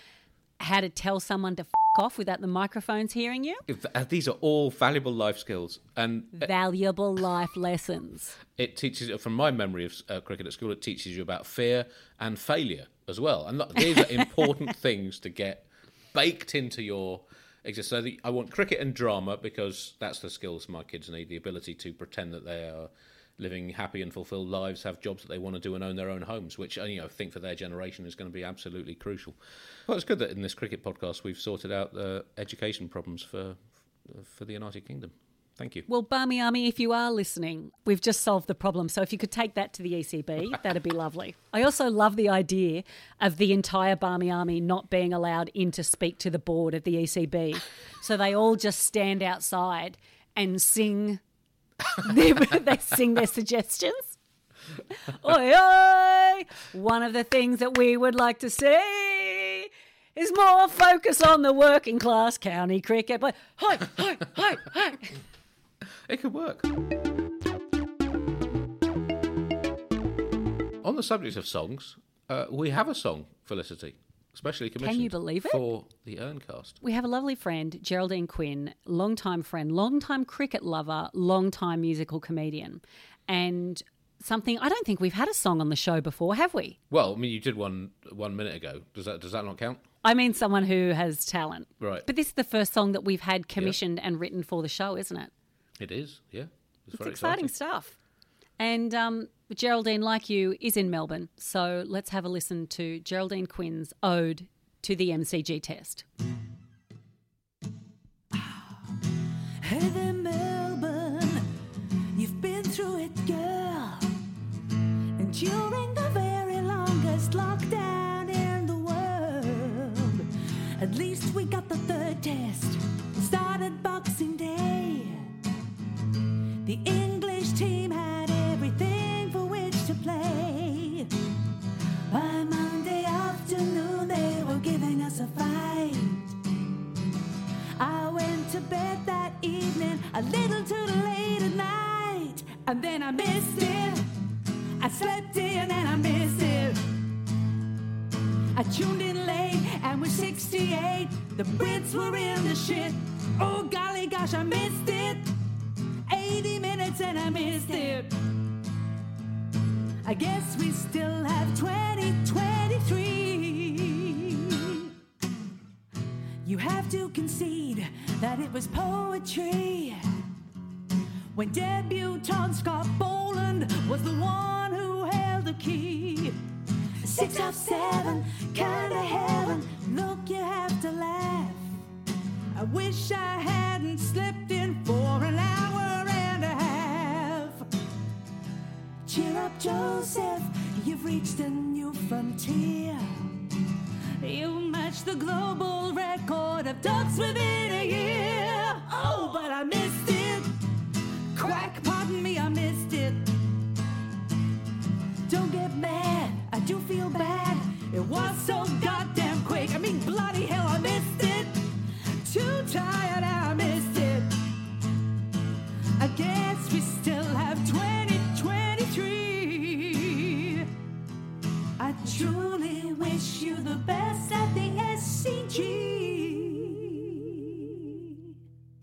how to tell someone to f off without the microphones hearing you. If- uh, these are all valuable life skills, and Valuable life lessons. it teaches from my memory of uh, cricket at school it teaches you about fear and failure as well. And these are important [LAUGHS] things to get baked into your existence. So the, i want cricket and drama because that's the skills my kids need the ability to pretend that they are living happy and fulfilled lives have jobs that they want to do and own their own homes which you know I think for their generation is going to be absolutely crucial. Well it's good that in this cricket podcast we've sorted out the education problems for for the united kingdom thank you Well, Barmy Army, if you are listening, we've just solved the problem. So if you could take that to the ECB, [LAUGHS] that'd be lovely. I also love the idea of the entire Barmy Army not being allowed in to speak to the board of the ECB. So they all just stand outside and sing. [LAUGHS] Their, they sing their suggestions. Oi, oi! One of the things that we would like to see is more focus on the working class county cricket. But hi, hi, hi, hi. It could work. On the subject of songs, uh, we have a song, Felicity, specially commissioned Can you believe it? for the Urncast. We have a lovely friend, Geraldine Quinn, long-time friend, long-time cricket lover, long-time musical comedian. And something I don't think we've had a song on the show before, have we? Well, I mean, you did one one minute ago. Does that does that not count? I mean someone who has talent. Right. But this is the first song that we've had commissioned and written for the show, isn't it? It is, yeah. It's, It's very exciting stuff. And um, Geraldine, like you, is in Melbourne. So let's have a listen to Geraldine Quinn's ode to the MCG test. [SIGHS] Hey there, Melbourne. You've been through it, girl. And during the very longest lockdown in the world, at least we got the third test. Started Boxing Day. The English team had everything for which to play. By Monday afternoon, they were giving us a fight. I went to bed that evening a little too late at night, and then I missed it. I slept in and I missed it. I tuned in late and with 68, the Brits were in the shit. Oh golly gosh, I missed it. 80 minutes and I missed it. I guess we still have 2023. You have to concede that it was poetry. When debutant Scott Boland was the one who held the key. Six of seven, kinda heaven. Look, you have to laugh. I wish I hadn't slipped in for an hour Joseph, you've reached a new frontier. You match the global record of ducks within a year. Oh, but I missed it. Quack, pardon me, I missed it. Don't get mad, I do feel bad. It was so goddamn quick. I mean, bloody hell, I missed it. Too tired, I missed it. I guess we still have 2023. Truly wish you the best at the SCG.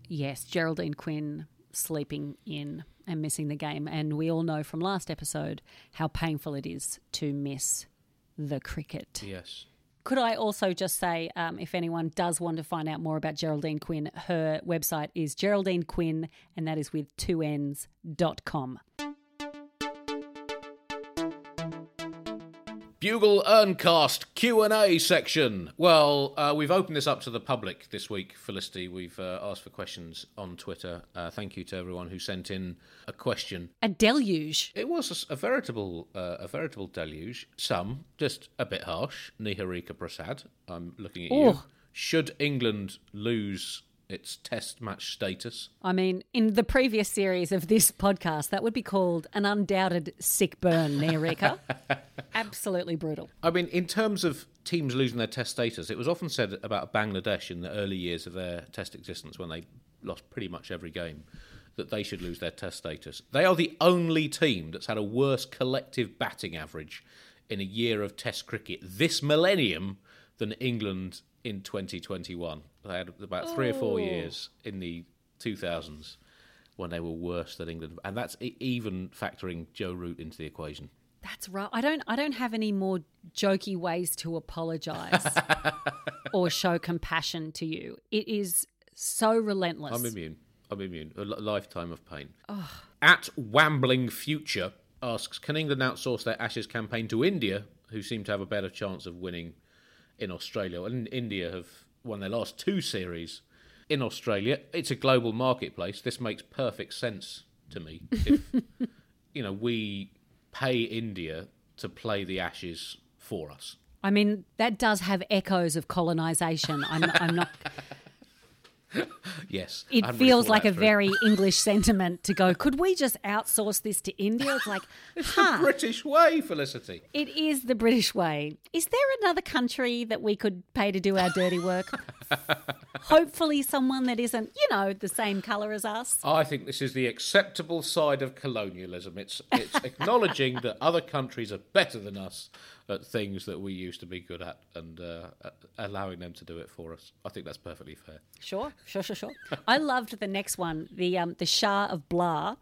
Yes, Geraldine Quinn sleeping in and missing the game. And we all know from last episode how painful it is to miss the cricket. Yes. Could I also just say, um, if anyone does want to find out more about Geraldine Quinn, her website is Geraldine Quinn, and that is with two N's dot com. Bugle Urncast Q&A section. Well, uh, we've opened this up to the public this week, Felicity. We've uh, asked for questions on Twitter. Uh, thank you to everyone who sent in a question. A deluge. It was a a, veritable, uh, a veritable deluge. Some just a bit harsh. Niharika Prasad, I'm looking at you. Should England lose its Test match status? I mean, in the previous series of this podcast, that would be called an undoubted sick burn, Nerika. [LAUGHS] Absolutely brutal. I mean, in terms of teams losing their test status, it was often said about Bangladesh in the early years of their test existence when they lost pretty much every game that they should lose their test status. They are the only team that's had a worse collective batting average in a year of test cricket this millennium than England in 2021. They had about three or four oh. years in the 2000s when they were worse than England, and that's even factoring Joe Root into the equation. That's right. I don't. I don't have any more jokey ways to apologise [LAUGHS] or show compassion to you. It is so relentless. I'm immune. I'm immune. A lifetime of pain. At Wambling Future asks, can England outsource their Ashes campaign to India, who seem to have a better chance of winning in Australia? And India have won their last two series in Australia. It's a global marketplace. This makes perfect sense to me. If [LAUGHS] you know we pay India to play the Ashes for us. I mean, that does have echoes of colonisation. I'm, I'm not. [LAUGHS] [LAUGHS] Yes, It feels like a through. very [LAUGHS] English sentiment to go. Could we just outsource this to India? It's like, [LAUGHS] it's huh? The British way, Felicity. It is the British way. Is there another country that we could pay to do our dirty work? Hopefully, someone that isn't, you know, the same colour as us. I think this is the acceptable side of colonialism. It's it's [LAUGHS] acknowledging that other countries are better than us at things that we used to be good at, and uh, allowing them to do it for us. I think that's perfectly fair. Sure, sure, sure, sure. I loved the next one, the um, the Shah of Blah.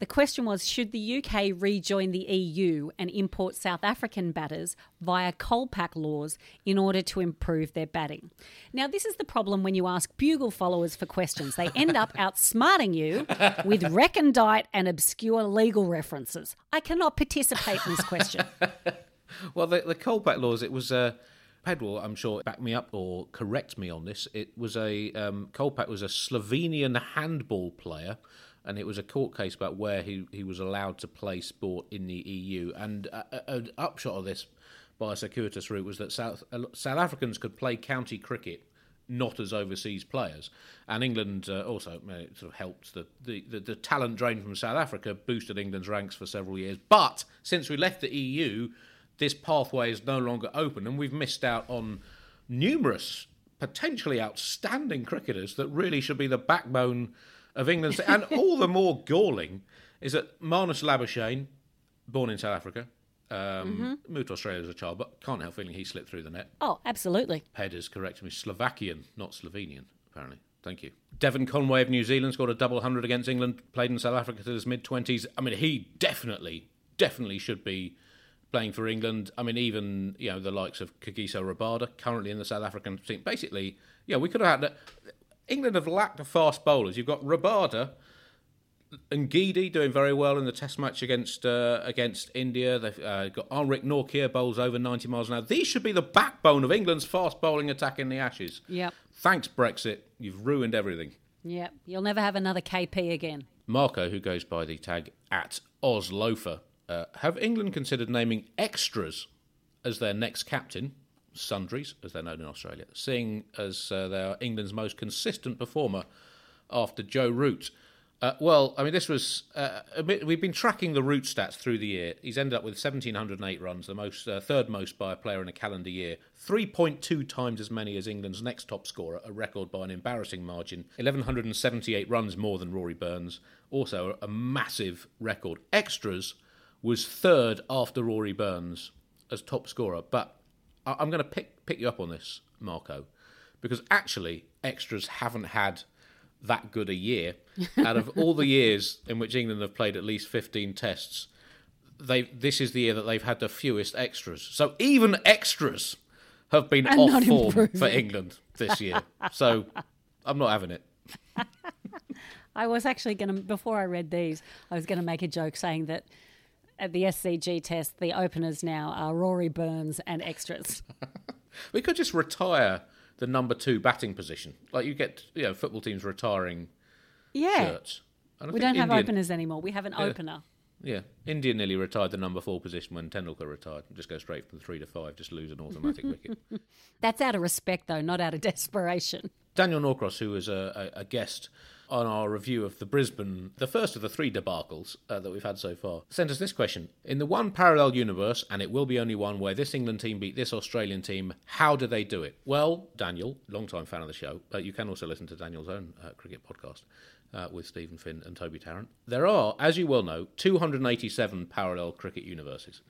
The question was Should the UK rejoin the EU and import South African batters via Kolpak laws in order to improve their batting? Now, this is the problem when you ask Bugle followers for questions. They end up [LAUGHS] outsmarting you with recondite and obscure legal references. I cannot participate in this question. [LAUGHS] Well, the, the Kolpak laws, it was Uh, Ped will, I'm sure, back me up or correct me on this. It was a um, Kolpak was a Slovenian handball player, and it was a court case about where he, he was allowed to play sport in the EU. And an upshot of this, by a circuitous route, was that South uh, South Africans could play county cricket. Not as overseas players, and England uh, also uh, sort of helped the, the, the, the talent drain from South Africa boosted England's ranks for several years. But since we left the EU, this pathway is no longer open, and we've missed out on numerous potentially outstanding cricketers that really should be the backbone of England. [LAUGHS] and all the more galling is that Marnus Labuschagne, born in South Africa, um, moved to Australia as a child, but can't help feeling he slipped through the net. Oh, absolutely. Ped has corrected me. Slovakian, not Slovenian, apparently. Thank you. Devon Conway of New Zealand scored a double hundred against England, played in South Africa to his mid 20s. I mean, he definitely, definitely should be playing for England. I mean, even, you know, the likes of Kagiso Rabada, currently in the South African team. Basically, yeah, we could have had. England have lacked the fast bowlers. You've got Rabada and Ngidi doing very well in the Test match against uh, against India. They've uh, got Anrich Nortje bowls over 90 miles an hour. These should be the backbone of England's fast bowling attack in the Ashes. Yep. Thanks, Brexit. You've ruined everything. Yep. You'll never have another KP again. Marco, who goes by the tag at Ozlofer, uh, have England considered naming extras as their next captain, sundries, as they're known in Australia, seeing as uh, they are England's most consistent performer after Joe Root? Uh, well, I mean, this was. Uh, bit- we've been tracking the Root stats through the year. He's ended up with 1,708 runs, the most uh, third most by a player in a calendar year. 3.2 times as many as England's next top scorer, a record by an embarrassing margin. 1,178 runs more than Rory Burns, also a massive record. Extras was third after Rory Burns as top scorer. But I- I'm going to pick pick you up on this, Marco, because actually extras haven't had that good a year. [LAUGHS] Out of all the years in which England have played at least 15 tests, they this is the year that they've had the fewest extras. So even extras have been And off form improving. for England this year. So I'm not having it. [LAUGHS] I was actually going to, before I read these, I was going to make a joke saying that at the SCG test, the openers now are Rory Burns and extras. [LAUGHS] We could just retire the number two batting position. Like you get, you know, football teams retiring Yeah. shirts. We don't have openers anymore. We have an opener. Yeah, India nearly retired the number four position when Tendulkar retired. Just go straight from three to five, just lose an automatic [LAUGHS] wicket. That's out of respect, though, not out of [LAUGHS] desperation. Daniel Norcross, who was a, a, a guest on our review of the Brisbane, the first of the three debacles uh, that we've had so far, sent us this question. In the one parallel universe, and it will be only one, where this England team beat this Australian team, how do they do it? Well, Daniel, long-time fan of the show, uh, you can also listen to Daniel's own uh, cricket podcast. Uh, with Steven Finn and Toby Tarrant. There are, as you well know, 287 parallel cricket universes.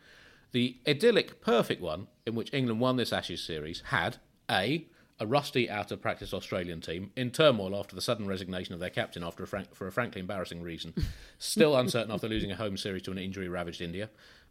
The idyllic, perfect one, in which England won this Ashes series, had A. A rusty, out of practice Australian team in turmoil after the sudden resignation of their captain after a frank, for a frankly embarrassing reason, [LAUGHS] still uncertain after losing a home series to an injury ravaged India.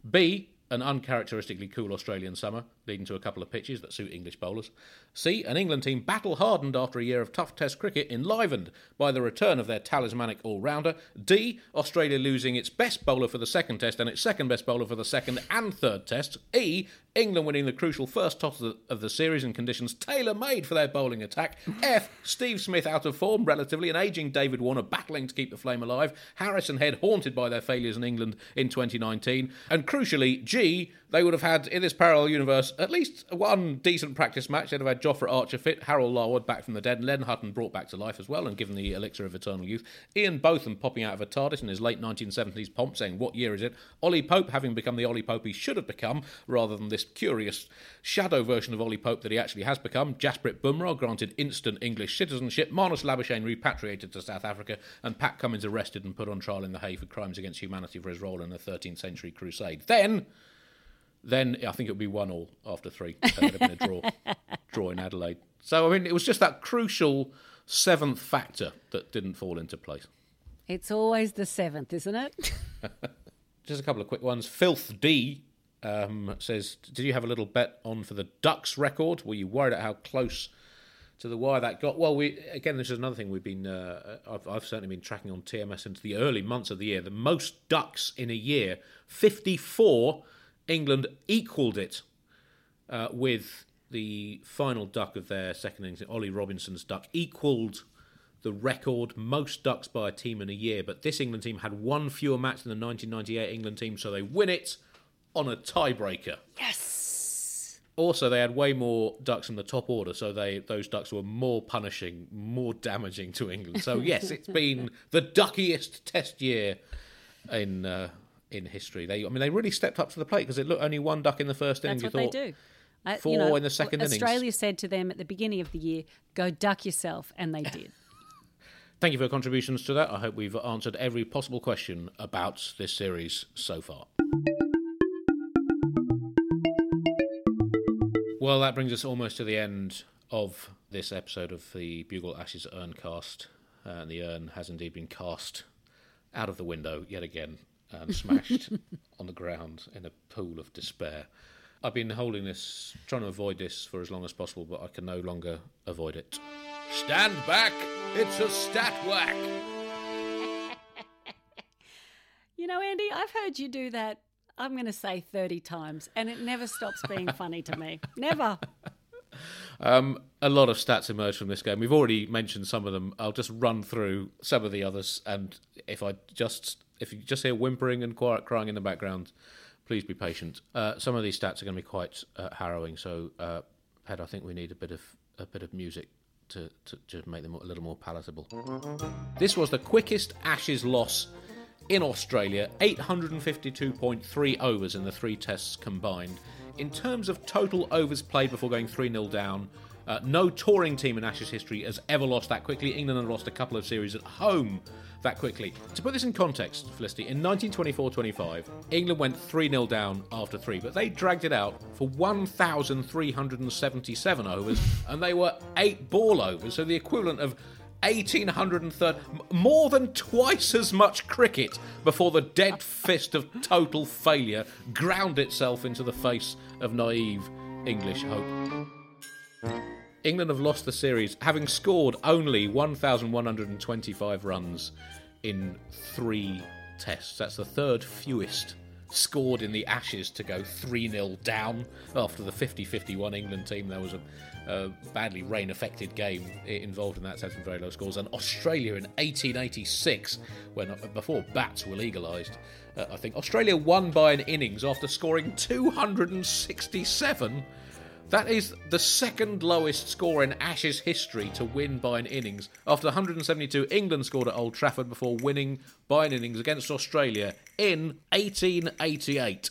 B. An uncharacteristically cool Australian summer, leading to a couple of pitches that suit English bowlers. C. An England team battle hardened after a year of tough Test cricket, enlivened by the return of their talismanic all rounder. D. Australia losing its best bowler for the second Test and its second best bowler for the second and third Tests. E. England winning the crucial first toss of the, of the series in conditions tailor made for their bowling attack. [LAUGHS] F. Steve Smith out of form, relatively, and ageing David Warner battling to keep the flame alive. Harris and Head haunted by their failures in England in 2019. And crucially, G. They would have had in this parallel universe at least one decent practice match. They'd have had Jofra Archer fit, Harold Larwood back from the dead, and Len Hutton brought back to life as well and given the elixir of eternal youth. Ian Botham popping out of a TARDIS in his late 1970s pomp saying, What year is it? Ollie Pope having become the Ollie Pope he should have become rather than this curious shadow version of Ollie Pope that he actually has become. Jasprit Bumrah granted instant English citizenship, Marnus Labuschagne repatriated to South Africa, and Pat Cummins arrested and put on trial in The Hague for crimes against humanity for his role in the 13th century crusade. Then then I think it would be one all after three. So it would have been a draw, [LAUGHS] draw in Adelaide. So I mean, it was just that crucial seventh factor that didn't fall into place. It's always the seventh, isn't it? [LAUGHS] [LAUGHS] Just a couple of quick ones. Filth D um, says, "Did you have a little bet on for the Ducks record? Were you worried at how close to the wire that got?" Well, we again, this is another thing we've been. Uh, I've, I've certainly been tracking on TMS into the early months of the year. The most ducks in a year, fifty-four. England equalled it uh, with the final duck of their second innings. Ollie Robinson's duck equalled the record most ducks by a team in a year. But this England team had one fewer match than the 1998 England team, so they win it on a tiebreaker. yes. Also, they had way more ducks in the top order, so they those ducks were more punishing, more damaging to England. So [LAUGHS] yes, it's been the duckiest Test year in uh, in history. They, I mean, they really stepped up to the plate because it looked only one duck in the first That's innings. what you they thought, do. Uh, four in the second innings. Australia said to them at the beginning of the year, go duck yourself, and they did. [LAUGHS] Thank you for your contributions to that. I hope we've answered every possible question about this series so far. Well, that brings us almost to the end of this episode of the Bugle Ashes Urncast. Uh, and the urn has indeed been cast out of the window yet again and [LAUGHS] smashed on the ground in a pool of despair. I've been holding this, trying to avoid this for as long as possible, but I can no longer avoid it. Stand back! It's a stat whack! [LAUGHS] You know, Andy, I've heard you do that. I'm going to say 30 times, and it never stops being [LAUGHS] funny to me. Never. Um, a lot of stats emerge from this game. We've already mentioned some of them. I'll just run through some of the others, and if I just if you just hear whimpering and quiet crying in the background, please be patient. Uh, some of these stats are going to be quite uh, harrowing. So, uh, Ed, I think we need a bit of a bit of music to, to to make them a little more palatable. This was the quickest Ashes loss in Australia, 852.3 overs in the three tests combined. In terms of total overs played before going 3 0 down, uh, no touring team in Ashes history has ever lost that quickly. England have lost a couple of series at home that quickly. To put this in context, Felicity, in 1924 25, England went 3 0 down after three, but they dragged it out for 1,377 overs, and they were eight ball overs, so the equivalent of 1830, more than twice as much cricket before the dead fist of total failure ground itself into the face of naive English hope. England have lost the series, having scored only 1,125 runs in three tests. That's the third fewest scored in the Ashes to go 3 0 down after the 50 51 England team. There was a, a badly rain affected game involved in that, so some very low scores. And Australia in 1886, when before bats were legalised, uh, I think Australia won by an innings after scoring 267 that is the second lowest score in Ashes history to win by an innings. After 172, England scored at Old Trafford before winning by an innings against Australia in 1888.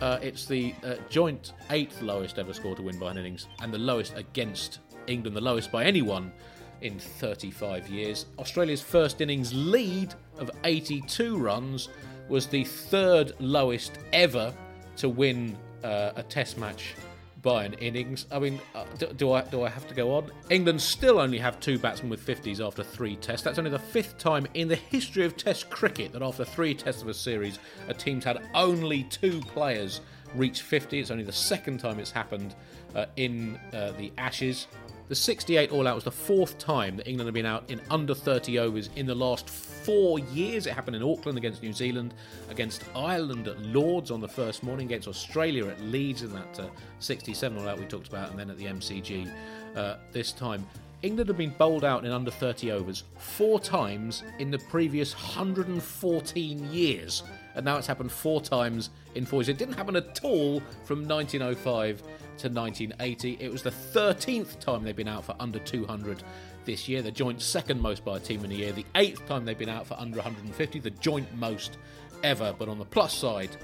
Uh, it's the uh, joint eighth lowest ever score to win by an innings, and the lowest against England, the lowest by anyone in 35 years. Australia's first innings lead of 82 runs was the third lowest ever to win uh, a Test match by an innings. I mean, uh, do, do, I do I have to go on? England still only have two batsmen with 50s after three tests. That's only the fifth time in the history of Test cricket that after three tests of a series, a team's had only two players reach 50. It's only the second time it's happened uh, in uh, the Ashes. The 68 all out was the fourth time that England have been out in under 30 overs in the last four years. It happened in Auckland against New Zealand, against Ireland at Lords on the first morning, against Australia at Leeds in that uh, 67 all out we talked about, and then at the MCG uh, this time. England have been bowled out in under 30 overs four times in the previous 114 years. And now it's happened four times in four years. It didn't happen at all from 1905 to 1980. It was the 13th time they've been out for under 200 this year, the joint second most by a team in a year, the eighth time they've been out for under 150, the joint most ever. But on the plus side,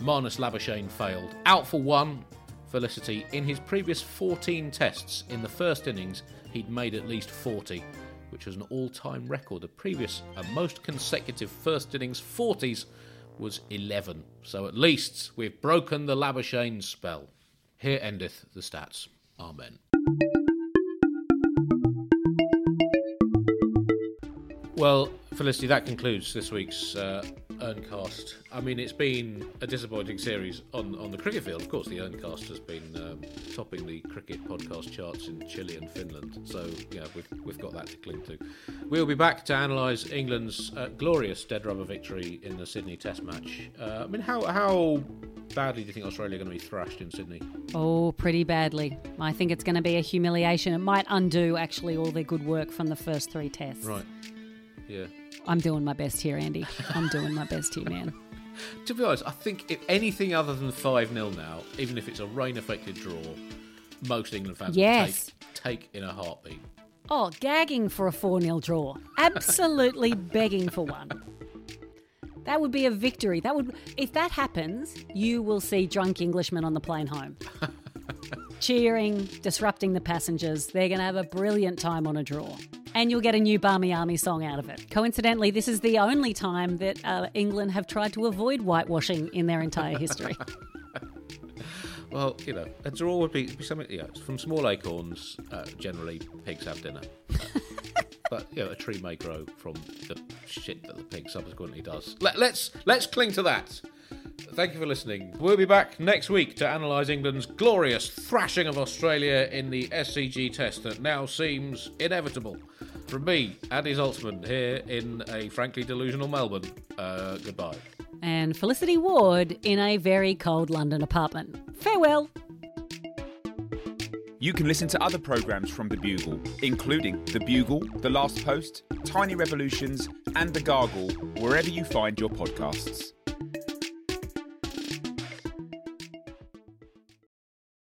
Marnus Labuschagne failed. Out for one, Felicity. In his previous 14 tests in the first innings, he'd made at least 40, which was an all time record. The previous and most consecutive first innings 40s was 11. So at least we've broken the Labuschagne spell. Here endeth the stats. Amen. Well, Felicity, that concludes this week's uh, Urncast. I mean, it's been a disappointing series on, on the cricket field. Of course, the Urncast has been um, topping the cricket podcast charts in Chile and Finland. So, yeah, we've, we've got that to cling to. We'll be back to analyse England's uh, glorious dead rubber victory in the Sydney Test match. Uh, I mean, how, how badly do you think Australia are going to be thrashed in Sydney? Oh, pretty badly. I think it's going to be a humiliation. It might undo, actually, all their good work from the first three tests. Right. Yeah. I'm doing my best here, Andy. I'm doing my best here, man. [LAUGHS] To be honest, I think if anything other than 5 0 now, even if it's a rain affected draw, most England fans yes. will take, take in a heartbeat. Oh, gagging for a 4 0 draw. Absolutely [LAUGHS] begging for one. That would be a victory. That would if that happens, you will see drunk Englishmen on the plane home. [LAUGHS] Cheering, disrupting the passengers. They're going to have a brilliant time on a draw and you'll get a new Barmy Army song out of it. Coincidentally, this is the only time that uh, England have tried to avoid whitewashing in their entire history. [LAUGHS] [LAUGHS] well, you know, a draw would be, be something. Yeah, from small acorns, uh, generally pigs have dinner. [LAUGHS] but you know, a tree may grow from the shit that the pig subsequently does. Let, let's let's cling to that. Thank you for listening. We'll be back next week to analyse England's glorious thrashing of Australia in the SCG test that now seems inevitable. From me, Andy Zaltzman, here in a frankly delusional Melbourne. Uh, goodbye. And Felicity Ward in a very cold London apartment. Farewell. You can listen to other programmes from The Bugle, including The Bugle, The Last Post, Tiny Revolutions, and The Gargle, wherever you find your podcasts.